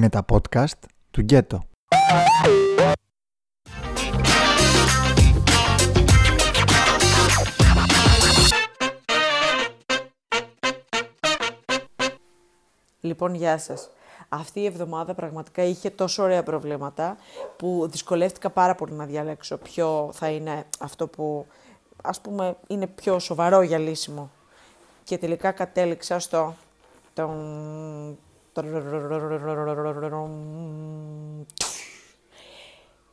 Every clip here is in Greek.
Είναι τα podcast του Γκέτο. Λοιπόν, γεια σας. Αυτή η εβδομάδα πραγματικά είχε τόσο ωραία προβλήματα που δυσκολεύτηκα πάρα πολύ να διαλέξω ποιο θα είναι αυτό που ας πούμε είναι πιο σοβαρό για λύσιμο. Και τελικά κατέληξα στο...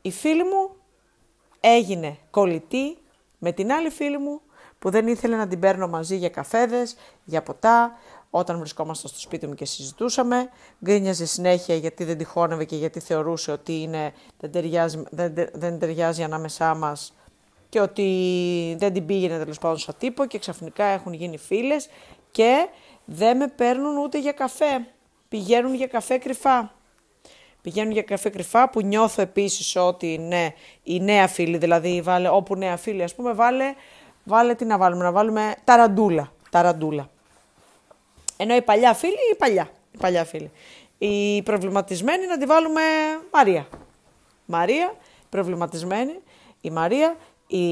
Η φίλη μου έγινε κολλητή με την άλλη φίλη μου που δεν ήθελε να την παίρνω μαζί για καφέδες, για ποτά, όταν βρισκόμασταν στο σπίτι μου και συζητούσαμε. Γκρίνιαζε συνέχεια γιατί δεν τυχόνευε και γιατί θεωρούσε ότι είναι, δεν, ταιριάζει, δεν, δεν ταιριάζει ανάμεσά μας και ότι δεν την πήγαινε τέλος πάντων στο τύπο και ξαφνικά έχουν γίνει φίλες και δεν με παίρνουν ούτε για καφέ. Πηγαίνουν για καφέ κρυφά. Πηγαίνουν για καφέ κρυφά που νιώθω επίσης ότι ναι, η νέα φίλη, δηλαδή βάλε, όπου νέα φίλη ας πούμε, βάλε, βάλε τι να βάλουμε, να βάλουμε ταραντούλα. ταραντούλα. Ενώ η παλιά φίλη, η παλιά, η παλιά φίλη. Η προβληματισμένη να τη βάλουμε Μαρία. Μαρία, προβληματισμένη, η Μαρία, η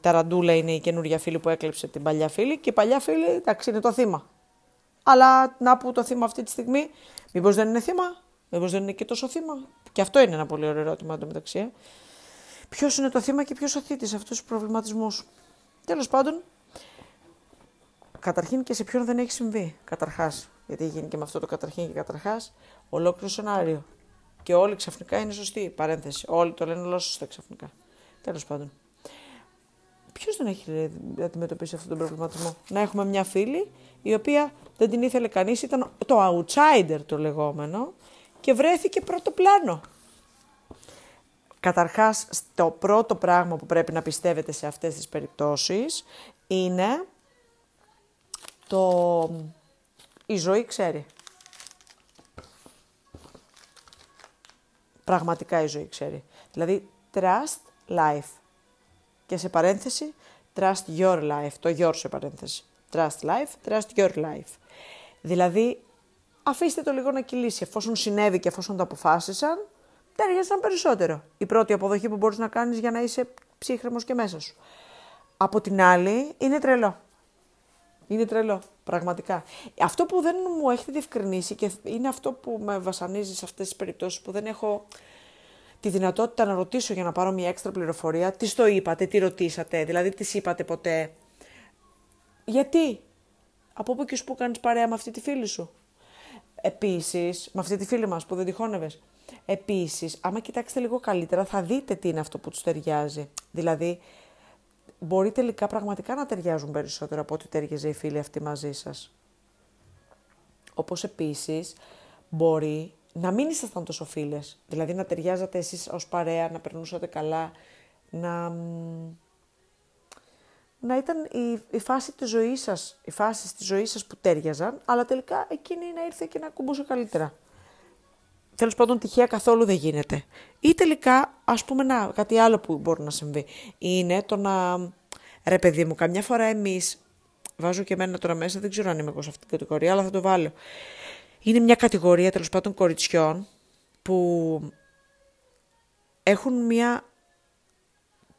Ταραντούλα είναι η καινούργια φίλη που έκλεψε την παλιά φίλη και η παλιά φίλη, εντάξει, είναι το θύμα. Αλλά να που το θύμα αυτή τη στιγμή, μήπως δεν είναι θύμα, μήπως δεν είναι και τόσο θύμα; Και αυτό είναι ένα πολύ ωραίο ερώτημα εντωμεταξύ. Ε. Ποιος είναι το θύμα και ποιος ο θήτης σε αυτού του προβληματισμού. Τέλος πάντων, καταρχήν και σε ποιον δεν έχει συμβεί. Καταρχάς, γιατί γίνει και με αυτό το καταρχήν και καταρχάς, ολόκληρο σενάριο. Και όλοι ξαφνικά είναι σωστοί. Παρένθεση. Όλοι το λένε όλο σωστά ξαφνικά. Τέλος πάντων. Ποιος δεν έχει αντιμετωπίσει αυτόν τον προβληματισμό; Να έχουμε μια φίλη η οποία δεν την ήθελε κανείς, ήταν το outsider το λεγόμενο και βρέθηκε πρώτο πλάνο. Καταρχάς, το πρώτο πράγμα που πρέπει να πιστεύετε σε αυτές τις περιπτώσεις είναι το η ζωή ξέρει. Πραγματικά η ζωή ξέρει. Δηλαδή, trust life. Και σε παρένθεση, trust your life. Το your σε παρένθεση. Trust life, trust your life. Δηλαδή, αφήστε το λίγο να κυλήσει. Εφόσον συνέβη και εφόσον το αποφάσισαν, τέριαζαν περισσότερο. Η πρώτη αποδοχή που μπορείς να κάνεις για να είσαι ψύχρεμος και μέσα σου. Από την άλλη, είναι τρελό. Είναι τρελό, πραγματικά. Αυτό που δεν μου έχετε διευκρινίσει και είναι αυτό που με βασανίζει σε αυτές τις περιπτώσεις που δεν έχω τη δυνατότητα να ρωτήσω για να πάρω μια έξτρα πληροφορία. Τι το είπατε, τι ρωτήσατε, δηλαδή τι είπατε ποτέ. Γιατί, από πού και σου που κάνεις παρέα με αυτή τη φίλη σου; Επίσης, με αυτή τη φίλη μας που δεν τυχόνευες. Επίσης, άμα κοιτάξετε λίγο καλύτερα θα δείτε τι είναι αυτό που τους ταιριάζει. Δηλαδή, μπορεί τελικά πραγματικά να ταιριάζουν περισσότερο από ό,τι ταιριάζει η φίλη αυτή μαζί σας. Όπως επίσης μπορεί να μην ήσασταν τόσο φίλες, δηλαδή να ταιριάζατε εσείς ως παρέα, να περνούσατε καλά, να, να ήταν η, η φάση της ζωής σας, η φάση της ζωής σας που τέριαζαν, αλλά τελικά εκείνη να ήρθε και να κουμπούσε καλύτερα. Τέλος πάντων τυχαία καθόλου δεν γίνεται. Ή τελικά, ας πούμε, να, κάτι άλλο που μπορεί να συμβεί, είναι το να, ρε παιδί μου, καμιά φορά εμείς, βάζω και εμένα τώρα μέσα, δεν ξέρω αν είμαι εγώ σε αυτή την κατηγορία, αλλά θα το βάλω. Είναι μια κατηγορία τέλος πάντων κοριτσιών που έχουν μια...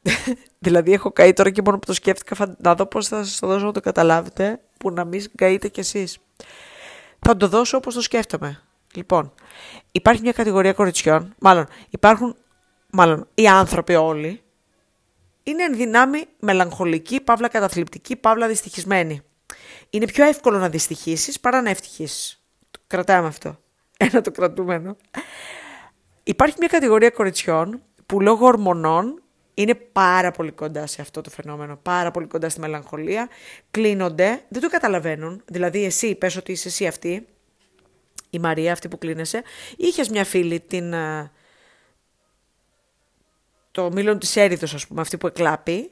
δηλαδή έχω καεί τώρα και μόνο που το σκέφτηκα να δω πώς θα σας το δώσω να το καταλάβετε που να μην καείτε κι εσείς. Θα το δώσω όπως το σκέφτομαι. Λοιπόν, υπάρχει μια κατηγορία κοριτσιών, μάλλον υπάρχουν, μάλλον οι άνθρωποι όλοι, είναι εν δυνάμει μελαγχολικοί, παύλα καταθλιπτικοί, παύλα δυστυχισμένοι. Είναι πιο εύκολο να δυστυχήσεις παρά να ευτυχήσεις. Κρατάμε αυτό. Ένα το κρατούμενο. Υπάρχει μια κατηγορία κοριτσιών που λόγω ορμονών είναι πάρα πολύ κοντά σε αυτό το φαινόμενο, πάρα πολύ κοντά στη μελαγχολία, κλείνονται, δεν το καταλαβαίνουν, δηλαδή εσύ πες ότι είσαι εσύ αυτή, η Μαρία αυτή που κλείνεσαι, είχες μια φίλη την, ε, το μήλον της έρηδος ας πούμε, αυτή που εκλάπει,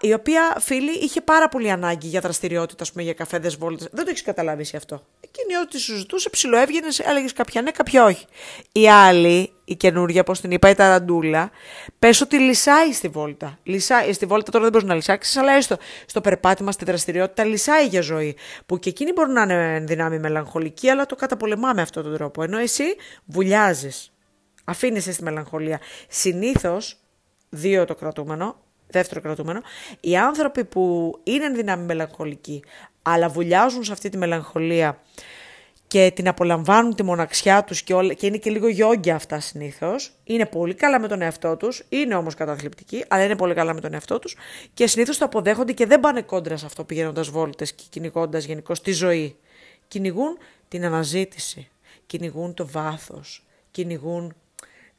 η οποία φίλη είχε πάρα πολύ ανάγκη για δραστηριότητα, ας πούμε, για καφέδε βόλτε. Δεν το έχεις καταλάβει εσύ αυτό. Εκείνη ό,τι σου ζητούσε, ψιλοέβγαινες, έλεγες κάποια ναι, κάποια όχι. Η άλλη η καινούργια, πώ την είπα, η ταραντούλα, πες ότι λυσάει στη βόλτα. Λυσάει, στη βόλτα τώρα δεν μπορείς να λυσάξεις, αλλά έστω στο περπάτημα, στη δραστηριότητα, λυσάει για ζωή. Που και εκείνη μπορεί να είναι δυνάμει μελαγχολική, αλλά το καταπολεμά με αυτόν τον τρόπο. Ενώ εσύ βουλιάζεις. Αφήνεσαι στη μελαγχολία. Συνήθως, δύο το κρατούμενο, δεύτερο κρατούμενο, οι άνθρωποι που είναι εν δυνάμει μελαγχολικοί, αλλά βουλιάζουν σε αυτή τη μελαγχολία και την απολαμβάνουν τη μοναξιά τους και, όλα, και είναι και λίγο γιόγκια αυτά συνήθως. Είναι πολύ καλά με τον εαυτό τους, είναι όμως καταθλιπτικοί, αλλά είναι πολύ καλά με τον εαυτό τους και συνήθως το αποδέχονται και δεν πάνε κόντρα σε αυτό πηγαίνοντας βόλτες και κυνηγώντας γενικώ τη ζωή. Κυνηγούν την αναζήτηση, κυνηγούν το βάθος, κυνηγούν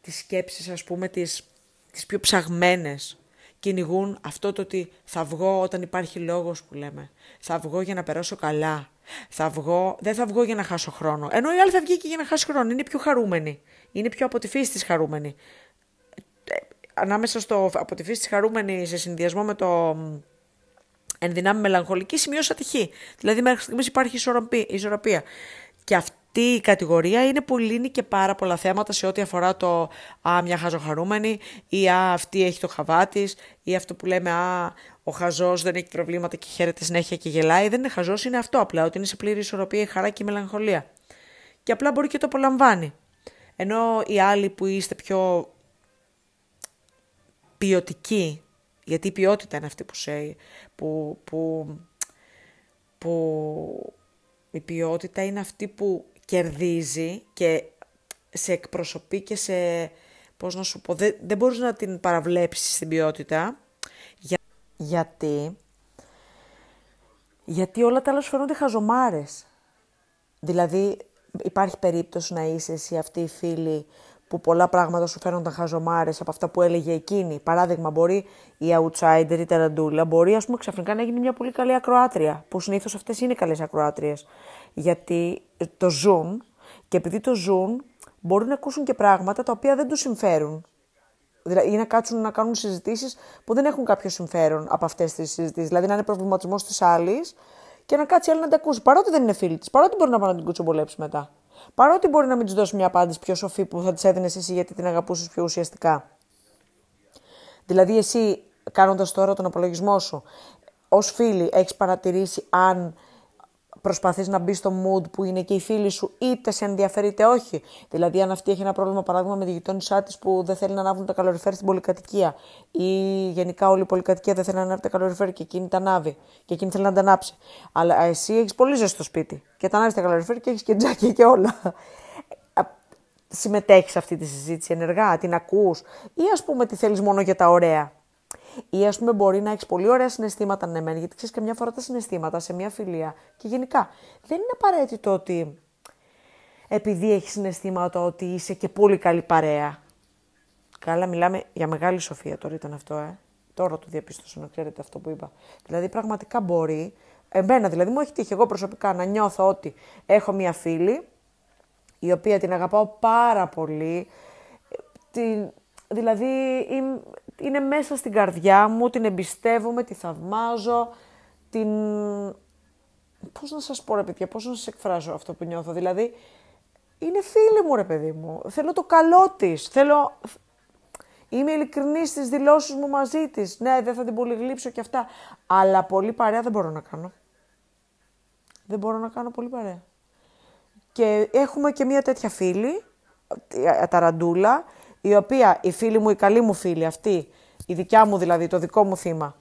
τις σκέψεις ας πούμε τις, τις πιο ψαγμένες, κυνηγούν αυτό το ότι θα βγω όταν υπάρχει λόγος που λέμε. Θα βγω για να περάσω καλά. Θα βγω, δεν θα βγω για να χάσω χρόνο. Ενώ η άλλη θα βγει και για να χάσει χρόνο. Είναι πιο χαρούμενη. Είναι πιο από τη φύση της χαρούμενη. Ε, ανάμεσα στο από τη φύση της χαρούμενη σε συνδυασμό με το ενδυνάμει μελαγχολική σημείωσα τυχή. Δηλαδή μέχρι στιγμής υπάρχει ισορροπία. Και αυτή τι η κατηγορία είναι που λύνει και πάρα πολλά θέματα σε ό,τι αφορά το «Α, μια χαζοχαρούμενη» ή «Α, αυτή έχει το χαβά της» ή αυτό που λέμε «Α, ο χαζός δεν έχει προβλήματα και χαίρεται συνέχεια και γελάει». Δεν είναι χαζός, είναι αυτό απλά, ότι είναι σε πλήρη ισορροπία η χαρά και η μελαγχολία. Και απλά μπορεί και το απολαμβάνει. Ενώ οι άλλοι που είστε πιο ποιοτικοί, γιατί η ποιότητα είναι αυτή που, σε, που, που, που η ποιότητα είναι αυτή που κερδίζει και σε εκπροσωπεί και σε, πώς να σου πω, δεν, δεν μπορείς να την παραβλέψεις στην ποιότητα. Για... Γιατί, γιατί όλα τα άλλα σου φαίνονται χαζομάρες. Δηλαδή υπάρχει περίπτωση να είσαι εσύ αυτή η φίλη που πολλά πράγματα σου φαίνονταν χαζομάρες από αυτά που έλεγε εκείνη. Παράδειγμα, μπορεί η outsider, η τεραντούλα, μπορεί ας πούμε ξαφνικά να γίνει μια πολύ καλή ακροάτρια, που συνήθως αυτές είναι καλές ακροάτριες γιατί το ζουν και επειδή το ζουν μπορούν να ακούσουν και πράγματα τα οποία δεν τους συμφέρουν. Δηλαδή, ή να κάτσουν να κάνουν συζητήσεις που δεν έχουν κάποιο συμφέρον από αυτές τις συζητήσεις. Δηλαδή να είναι προβληματισμός της άλλης και να κάτσει άλλη να τα ακούσει. Παρότι δεν είναι φίλη της, παρότι μπορεί να πάει να την κουτσομπολέψει μετά. Παρότι μπορεί να μην τη δώσει μια απάντηση πιο σοφή που θα τη έδινες εσύ γιατί την αγαπούσες πιο ουσιαστικά. Δηλαδή, εσύ κάνοντας τώρα τον απολογισμό σου, ως φίλη έχεις παρατηρήσει αν προσπαθείς να μπεις στο mood που είναι και οι φίλοι σου, είτε σε ενδιαφέρει είτε όχι. Δηλαδή, αν αυτή έχει ένα πρόβλημα, παράδειγμα, με τη γειτόνισά της που δεν θέλει να ανάβουν τα καλοριφέρ στην πολυκατοικία, ή γενικά όλη η πολυκατοικία δεν θέλει να ανάβει τα καλοριφέρ και εκείνη τα ανάβει, και εκείνη θέλει να τα ανάψει. Αλλά εσύ έχεις πολύ ζεστό στο σπίτι και τα ανάβεις τα καλοριφέρ και έχεις και τζάκι και όλα. Συμμετέχεις σε αυτή τη συζήτηση ενεργά, την ακούς ή ας πούμε τι θέλεις μόνο για τα ωραία; Ή ας πούμε μπορεί να έχεις πολύ ωραία συναισθήματα, ναι, μεν, γιατί ξέρεις καμιά φορά τα συναισθήματα σε μια φιλία και γενικά δεν είναι απαραίτητο ότι επειδή έχεις συναισθήματα ότι είσαι και πολύ καλή παρέα. Καλά, μιλάμε για μεγάλη σοφία τώρα ήταν αυτό, ε. Τώρα το διαπίστωσα να ξέρετε αυτό που είπα. Δηλαδή, πραγματικά μπορεί, εμένα δηλαδή μου έχει τύχει εγώ προσωπικά να νιώθω ότι έχω μία φίλη, η οποία την αγαπάω πάρα πολύ, την, δηλαδή είναι μέσα στην καρδιά μου, την εμπιστεύομαι, τη θαυμάζω, την... Πώς να σας πω ρε παιδιά, πώς να σας εκφράσω αυτό που νιώθω, δηλαδή είναι φίλη μου ρε παιδί μου, θέλω το καλό της, θέλω... Είμαι ειλικρινής στις δηλώσεις μου μαζί της. Ναι, δεν θα την πολυγλύψω και αυτά. Αλλά πολύ παρέα δεν μπορώ να κάνω. Δεν μπορώ να κάνω πολύ παρέα. Και έχουμε και μία τέτοια φίλη, ταραντούλα, η οποία η φίλη μου, η καλή μου φίλη αυτή, η δικιά μου δηλαδή, το δικό μου θύμα,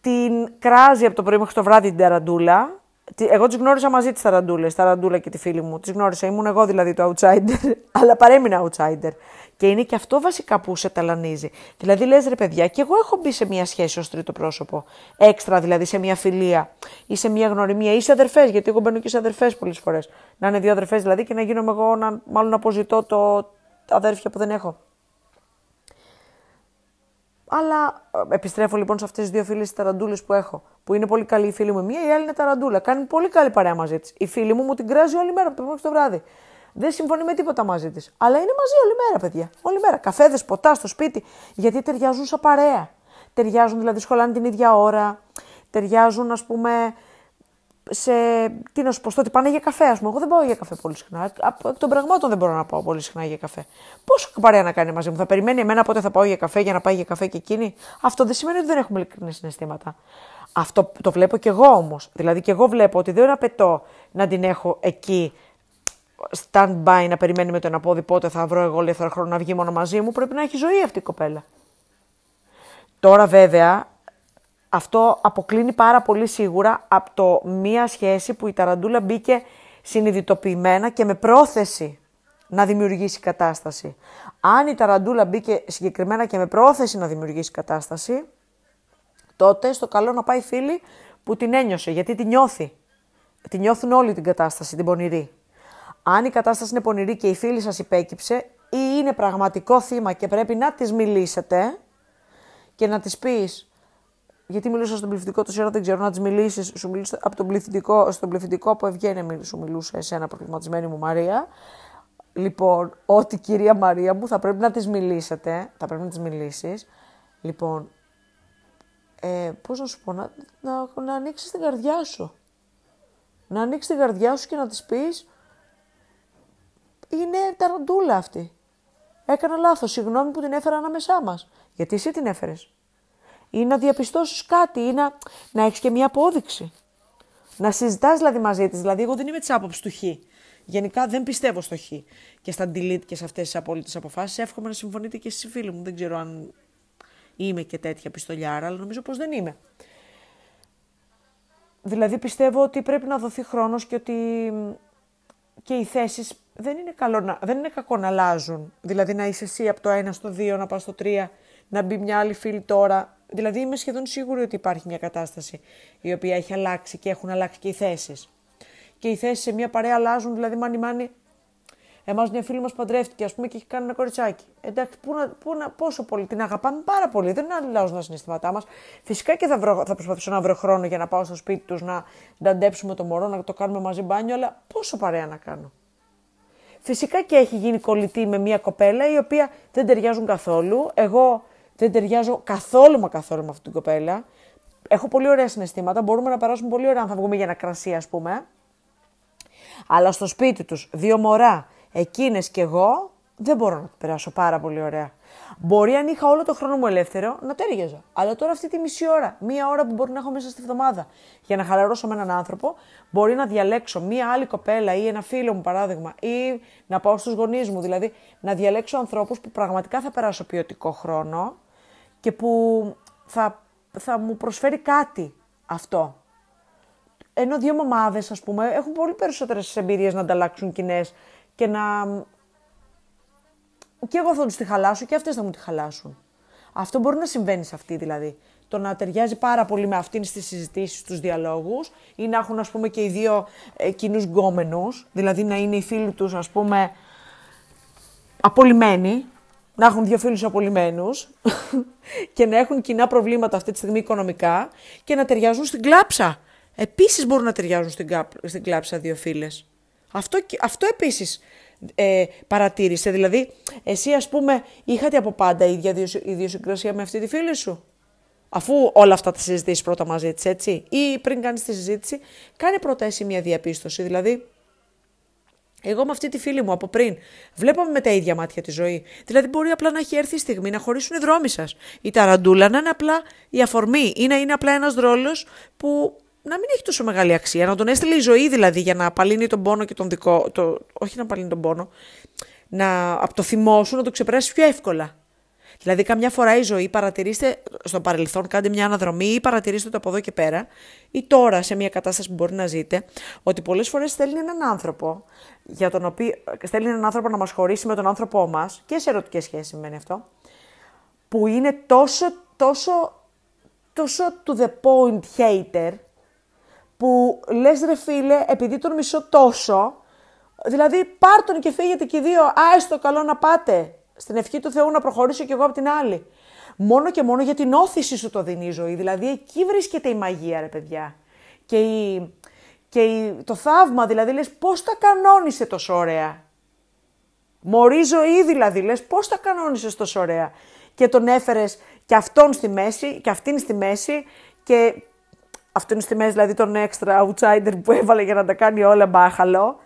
την κράζει από το πρωί μέχρι το βράδυ την ταραντούλα. Εγώ τις γνώρισα μαζί τις ταραντούλες, ταραντούλα και τη φίλη μου. Τις γνώρισα, ήμουν εγώ δηλαδή το outsider, αλλά παρέμεινα outsider. Και είναι και αυτό βασικά που σε ταλανίζει. Δηλαδή λες ρε παιδιά, και εγώ έχω μπει σε μια σχέση ως τρίτο πρόσωπο. Έξτρα δηλαδή σε μια φιλία ή σε μια γνωριμία ή σε αδερφές, γιατί εγώ μπαίνω και σε αδερφές πολλές φορές. Να είναι δύο αδερφές δηλαδή και να γίνομαι εγώ να, μάλλον να αποζητώ το, αδέρφια που δεν έχω. Αλλά ε, επιστρέφω λοιπόν σε αυτές τις δύο φίλες ταραντούλες που έχω. Που είναι πολύ καλή η φίλη μου μία, η άλλη είναι ταραντούλα. Κάνει πολύ καλή παρέα μαζί της. Η φίλη μου μου την κράζει όλη μέρα από το πρωί το βράδυ. Δεν συμφωνεί με τίποτα μαζί της. Αλλά είναι μαζί όλη μέρα, παιδιά. Όλη μέρα. Καφέδες, ποτά στο σπίτι. Γιατί ταιριάζουν σαν παρέα. Ταιριάζουν δηλαδή, σχολάνε την ίδια ώρα. Ταιριάζουν, ας πούμε, σε, τι να σου πω, στο ότι πάνε για καφέ, ας πούμε. Εγώ δεν πάω για καφέ πολύ συχνά. Από εκ των πραγμάτων δεν μπορώ να πάω πολύ συχνά για καφέ. Πόσο παρέα να κάνει μαζί μου, θα περιμένει εμένα πότε θα πάω για καφέ για να πάει για καφέ και εκείνη; Αυτό δεν σημαίνει ότι δεν έχουμε ειλικρινή συναισθήματα. Αυτό το βλέπω κι εγώ όμως. Δηλαδή κι εγώ βλέπω ότι δεν απαιτώ να την έχω εκεί stand by να περιμένει με το ένα πόδι πότε θα βρω εγώ ελεύθερο χρόνο να βγει μόνο μαζί μου. Πρέπει να έχει ζωή αυτή η κοπέλα. Τώρα βέβαια αυτό αποκλίνει πάρα πολύ σίγουρα από το μία σχέση που η Ταραντούλα μπήκε συνειδητοποιημένα και με πρόθεση να δημιουργήσει κατάσταση. Αν η Ταραντούλα μπήκε συγκεκριμένα και με πρόθεση να δημιουργήσει κατάσταση, τότε στο καλό να πάει φίλη που την ένιωσε, γιατί την νιώθει. Την νιώθουν όλοι την κατάσταση, την πονηρή. Αν η κατάσταση είναι πονηρή και η φίλη σας υπέκυψε ή είναι πραγματικό θύμα και πρέπει να της μιλήσετε και να της πεις γιατί μιλούσα στον πληθυντικό τόση ώρα, δεν ξέρω να της μιλήσεις. Σου μιλούσα από τον πληθυντικό, στον πληθυντικό από Ευγένεια σου μιλούσα εσένα προβληματισμένη μου Μαρία. Λοιπόν, ότι κυρία Μαρία μου θα πρέπει να της μιλήσετε, θα πρέπει να της μιλήσεις. Λοιπόν, ε, πώς να σου πω, να, να, να ανοίξεις την καρδιά σου. Να ανοίξεις την καρδιά σου και να της πεις. είναι ταραντούλα αυτή. Έκανα λάθος, συγγνώμη που την έφερα ανάμεσά μας. Γιατί εσύ την έφερες ή να διαπιστώσεις κάτι ή να, να έχεις και μια απόδειξη. Να συζητάς δηλαδή μαζί της. Δηλαδή, εγώ δεν είμαι της άποψης του Χ. Γενικά δεν πιστεύω στο Χ και στα delete και σε αυτές τις απόλυτες αποφάσεις. Εύχομαι να συμφωνείτε και εσείς φίλοι μου. Δεν ξέρω αν είμαι και τέτοια πιστολιάρα, αλλά νομίζω πως δεν είμαι. Δηλαδή πιστεύω ότι πρέπει να δοθεί χρόνος και ότι και οι θέσεις δεν είναι, καλό να, δεν είναι κακό να αλλάζουν. Δηλαδή να είσαι εσύ από το 1 στο 2, να πας στο 3, να μπει μια άλλη φίλη τώρα. Δηλαδή είμαι σχεδόν σίγουρη ότι υπάρχει μια κατάσταση η οποία έχει αλλάξει και έχουν αλλάξει και οι θέσεις. Και οι θέσεις σε μια παρέα αλλάζουν, δηλαδή μάνι μάνι Εμάς μια φίλη μας παντρεύτηκε, ας πούμε, και έχει κάνει ένα κοριτσάκι. Εντάξει, πού να, πού να, πόσο πολύ την αγαπάμε πάρα πολύ. Δεν αλλάζουν τα συναισθήματά μας. Φυσικά και θα, βρω, θα προσπαθήσω να βρω χρόνο για να πάω στο σπίτι τους, να νταντέψουμε το μωρό, να το κάνουμε μαζί μπάνιο, αλλά πόσο παρέα να κάνω. Φυσικά και έχει γίνει κολλητή με μια κοπέλα η οποία δεν ταιριάζουν καθόλου. Εγώ δεν ταιριάζω καθόλου μα καθόλου με αυτήν την κοπέλα. Έχω πολύ ωραία συναισθήματα. Μπορούμε να περάσουμε πολύ ωραία αν θα βγούμε για ένα κρασί, ας πούμε. Αλλά στο σπίτι τους, δύο μωρά, εκείνες και εγώ, δεν μπορώ να το περάσω πάρα πολύ ωραία. Μπορεί αν είχα όλο το χρόνο μου ελεύθερο να τέριαζα. Αλλά τώρα αυτή τη μισή ώρα, μία ώρα που μπορεί να έχω μέσα στη βδομάδα για να χαλαρώσω με έναν άνθρωπο, μπορεί να διαλέξω μία άλλη κοπέλα ή ένα φίλο μου παράδειγμα, ή να πάω στους γονείς μου. Δηλαδή να διαλέξω ανθρώπους που πραγματικά θα περάσω ποιοτικό χρόνο και που θα, θα μου προσφέρει κάτι αυτό. Ενώ δύο μαμάδες, ας πούμε, έχουν πολύ περισσότερες εμπειρίες να ανταλλάξουν κοινέ και να και εγώ θα τους τη χαλάσω και αυτές θα μου τη χαλάσουν. Αυτό μπορεί να συμβαίνει σε αυτή δηλαδή. Το να ταιριάζει πάρα πολύ με αυτήν στις συζητήσεις, στου διαλόγους ή να έχουν ας πούμε και οι δύο ε, κοινούς γκόμενους, δηλαδή να είναι οι φίλοι τους ας πούμε απολυμμένοι, να έχουν δύο φίλους απολυμμένου και να έχουν κοινά προβλήματα αυτή τη στιγμή οικονομικά και να ταιριάζουν στην κλάψα. Επίσης μπορούν να ταιριάζουν στην, στην κλάψα δύο φίλες. Αυτό, αυτό επίσης ε, παρατήρησε. Δηλαδή, εσύ ας πούμε είχατε από πάντα η ίδια ιδιοσυγκρασία με αυτή τη φίλη σου; Αφού όλα αυτά τα συζητήσεις πρώτα μαζί της, έτσι, ή πριν κάνεις τη συζήτηση, κάνε πρώτα εσύ μια διαπίστωση. Δηλαδή, εγώ με αυτή τη φίλη μου από πριν βλέπαμε με τα ίδια μάτια τη ζωή. Δηλαδή, μπορεί απλά να έχει έρθει η στιγμή να χωρίσουν οι δρόμοι σας. Η ταραντούλα να είναι απλά η αφορμή ή να είναι απλά ένας ρόλος που να μην έχει τόσο μεγάλη αξία. Να τον έστειλε η ζωή δηλαδή για να απαλύνει τον πόνο και τον δικό. Το, όχι να απαλύνει τον πόνο. Να, από το θυμό σου να το ξεπεράσει πιο εύκολα. Δηλαδή, καμιά φορά η ζωή παρατηρήστε στο παρελθόν, κάντε μια αναδρομή ή παρατηρήστε το από εδώ και πέρα, ή τώρα σε μια κατάσταση που μπορεί να ζείτε, ότι πολλές φορές στέλνει έναν άνθρωπο, για τον οποίο, στέλνει έναν άνθρωπο να μας χωρίσει με τον άνθρωπό μας, και σε ερωτικές σχέσεις σημαίνει αυτό, που είναι τόσο, τόσο, τόσο to the point hater, που λες ρε φίλε, επειδή τον μισώ τόσο, δηλαδή πάρ τον και φύγετε και οι δύο, άιστο καλό να πάτε, στην ευχή του Θεού να προχωρήσω κι εγώ από την άλλη. Μόνο και μόνο για την όθηση σου το δίνει η ζωή, δηλαδή εκεί βρίσκεται η μαγεία ρε παιδιά. Και, η, και η, το θαύμα δηλαδή λες πώς τα κανόνισε τόσο ωραία; Μωρή ζωή δηλαδή λες πώς τα κανόνισες τόσο ωραία; Και τον έφερες και αυτόν στη μέση και αυτήν στη μέση και αυτήν τη μέση, δηλαδή τον extra outsider που έβαλε για να τα κάνει όλα μπάχαλο.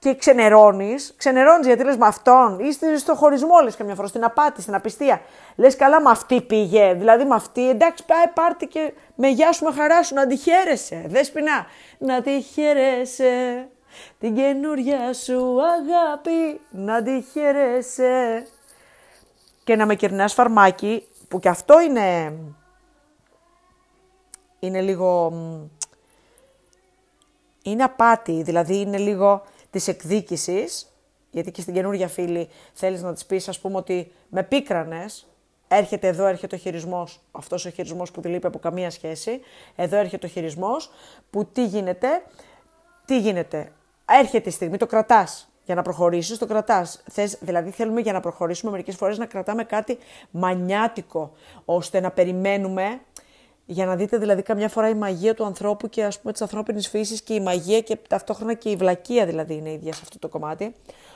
Και ξενερώνεις, ξενερώνεις γιατί λες με αυτόν, ή στο χωρισμό λες καμιά φορά, στην απάτη, στην απιστία. Λες καλά με αυτή πήγε, δηλαδή με αυτή, εντάξει, πάει πάρτι και με γεια σου, με χαρά σου, να τη χαίρεσαι. Δέσποινα, να τη χαίρεσαι. Την καινούρια σου αγάπη, να τη χαίρεσαι. Και να με κερνάς φαρμάκι, που και αυτό είναι, είναι λίγο, είναι απάτη, δηλαδή είναι λίγο της εκδίκησης, γιατί και στην καινούργια φίλη θέλεις να της πεις ας πούμε ότι με πίκρανες, έρχεται εδώ, έρχεται ο χειρισμός, αυτός ο χειρισμός που τη λείπει από καμία σχέση, εδώ έρχεται ο χειρισμός που τι γίνεται, τι γίνεται, έρχεται η στιγμή, το κρατάς, για να προχωρήσεις, το κρατάς. Δηλαδή, θέλουμε για να προχωρήσουμε μερικές φορές να κρατάμε κάτι μανιάτικο, ώστε να περιμένουμε για να δείτε δηλαδή καμιά φορά η μαγεία του ανθρώπου και ας πούμε της ανθρώπινης φύσης και η μαγεία και ταυτόχρονα και η βλακεία δηλαδή είναι ίδια σε αυτό το κομμάτι.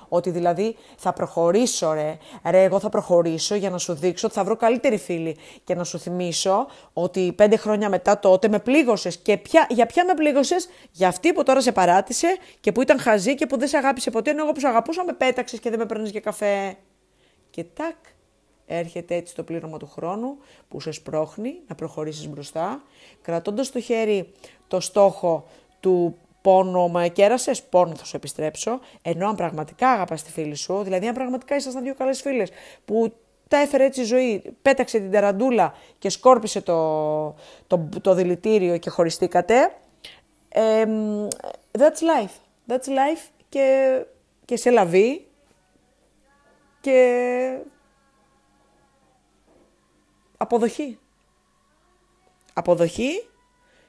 Ότι δηλαδή θα προχωρήσω ρε, ρε εγώ θα προχωρήσω για να σου δείξω ότι θα βρω καλύτερη φίλη και να σου θυμίσω ότι πέντε χρόνια μετά τότε με πλήγωσες και ποια, για ποια με πλήγωσες, για αυτή που τώρα σε παράτησε και που ήταν χαζή και που δεν σε αγάπησε ποτέ, ενώ εγώ που σε αγαπούσα με πέταξες και δεν με παίρνεις για καφέ. Και τάκ, έρχεται έτσι το πλήρωμα του χρόνου που σε σπρώχνει να προχωρήσεις μπροστά, κρατώντας στο χέρι το στόχο του πόνο με κέρασες, πόνο θα σου επιστρέψω, ενώ αν πραγματικά αγαπάς τη φίλη σου, δηλαδή αν πραγματικά ήσασταν δύο καλές φίλες που τα έφερε έτσι η ζωή, πέταξε την τεραντούλα και σκόρπισε το, το, το δηλητήριο και χωριστήκατε, ε, that's life. That's life και, και σε λαβή και αποδοχή. Αποδοχή,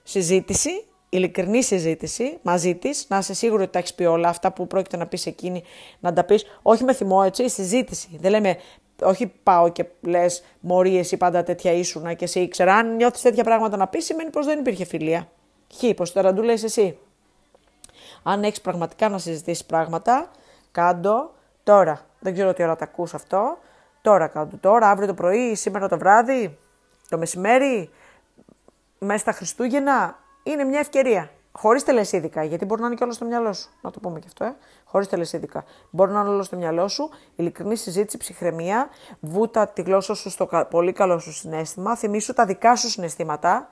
συζήτηση, ειλικρινή συζήτηση μαζί της, να είσαι σίγουρο ότι τα έχεις πει όλα αυτά που πρόκειται να πεις εκείνη, να τα πεις όχι με θυμό, έτσι, συζήτηση. Δεν λέμε, όχι πάω και λες, Μωρή, εσύ πάντα τέτοια ήσουνα και εσύ ήξερα. Αν νιώθεις τέτοια πράγματα να πεις, σημαίνει πως δεν υπήρχε φιλία. Χ, πως τώρα του λες εσύ. Αν έχεις πραγματικά να συζητήσεις πράγματα, κάντο τώρα. Δεν ξέρω τι ώρα τα ακούς αυτό. Τώρα κάτω, τώρα, αύριο το πρωί, σήμερα το βράδυ, το μεσημέρι, μέσα στα Χριστούγεννα, είναι μια ευκαιρία. Χωρίς τελεσίδικα, γιατί μπορεί να είναι και όλο στο μυαλό σου. Να το πούμε και αυτό, ε. Χωρίς τελεσίδικα. Μπορεί να είναι όλο στο μυαλό σου, ειλικρινή συζήτηση, ψυχραιμία, βούτα τη γλώσσα σου στο πολύ καλό σου συνέστημα, θυμίσου τα δικά σου συναισθήματα,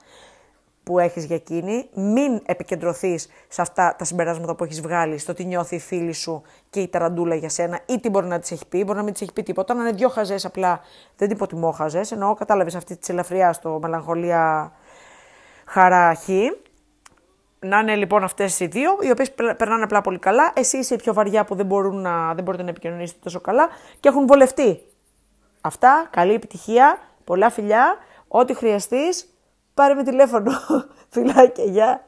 που έχεις για εκείνη, μην επικεντρωθείς σε αυτά τα συμπεράσματα που έχεις βγάλει, στο τι νιώθει η φίλη σου και η ταραντούλα για σένα ή τι μπορεί να της έχει πει, μπορεί να μην της έχει πει τίποτα, να είναι δυο χαζές απλά, δεν την υποτιμώ χαζές, εννοώ κατάλαβες αυτή της ελαφριάς στο μελαγχολία χαράχη. Να είναι λοιπόν αυτές οι δύο, οι οποίες περνάνε απλά πολύ καλά. Εσύ είσαι η πιο βαριά που δεν, μπορούν να, δεν μπορείτε να επικοινωνήσετε τόσο καλά και έχουν βολευτεί. Αυτά, καλή επιτυχία, πολλά φιλιά, ό,τι χρειαστείς, πάρε με τηλέφωνο. Φιλάκια, γεια.